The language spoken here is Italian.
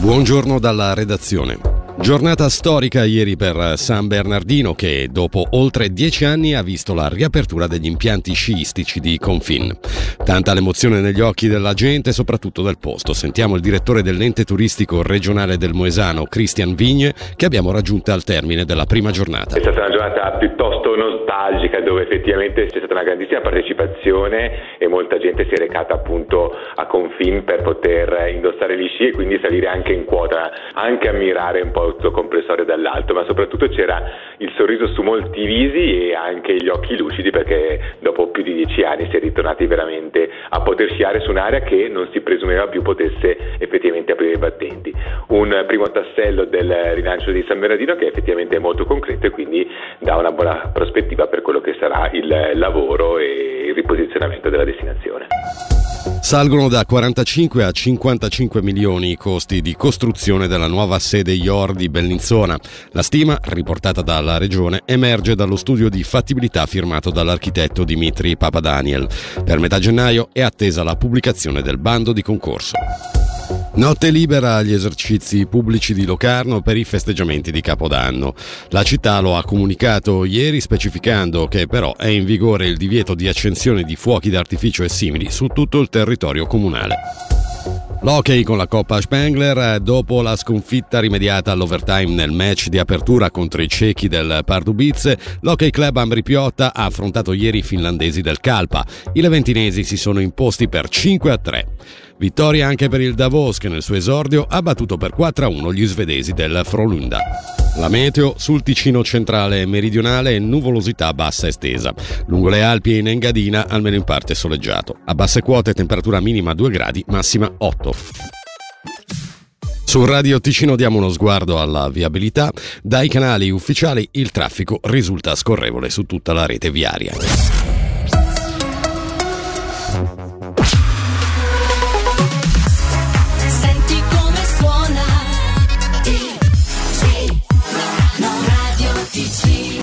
Buongiorno dalla redazione. Giornata storica ieri per San Bernardino che dopo oltre dieci anni ha visto la riapertura degli impianti sciistici di Confin. Tanta l'emozione negli occhi della gente, soprattutto del posto. Sentiamo il direttore dell'ente turistico regionale del Moesano, Cristian Vigne, che abbiamo raggiunto al termine della prima giornata. È stata una giornata piuttosto nostalgica dove effettivamente c'è stata una grandissima partecipazione e molta gente si è recata appunto a Confin per poter indossare gli sci e quindi salire anche in quota, anche ammirare un po' tutto comprensorio dall'alto, ma soprattutto c'era il sorriso su molti visi e anche gli occhi lucidi perché dopo più di dieci anni si è ritornati veramente a poter sciare su un'area che non si presumeva più potesse effettivamente aprire i battenti. Un primo tassello del rilancio di San Bernardino che effettivamente è molto concreto e quindi dà una buona prospettiva per quello che sarà il lavoro e il riposizionamento della destinazione. Salgono da 45 a 55 milioni i costi di costruzione della nuova sede IOR di Bellinzona. La stima, riportata dalla regione, emerge dallo studio di fattibilità firmato dall'architetto Dimitri Papadaniel. Per metà gennaio è attesa la pubblicazione del bando di concorso. Notte libera agli esercizi pubblici di Locarno per i festeggiamenti di Capodanno. La città lo ha comunicato ieri specificando che però è in vigore il divieto di accensione di fuochi d'artificio e simili su tutto il territorio comunale. L'hockey con la Coppa Spengler dopo la sconfitta rimediata all'overtime nel match di apertura contro i cechi del Pardubice, l'Hockey Club Ambri Piotta ha affrontato ieri i finlandesi del Calpa. I leventinesi si sono imposti per 5 a 3. Vittoria anche per il Davos che nel suo esordio ha battuto per 4 a 1 gli svedesi del Frolunda. La meteo sul Ticino centrale e meridionale è nuvolosità bassa estesa. Lungo le Alpi e in Engadina almeno in parte soleggiato. A basse quote temperatura minima 2 gradi, massima 8. Su Radio Ticino diamo uno sguardo alla viabilità. Dai canali ufficiali il traffico risulta scorrevole su tutta la rete viaria.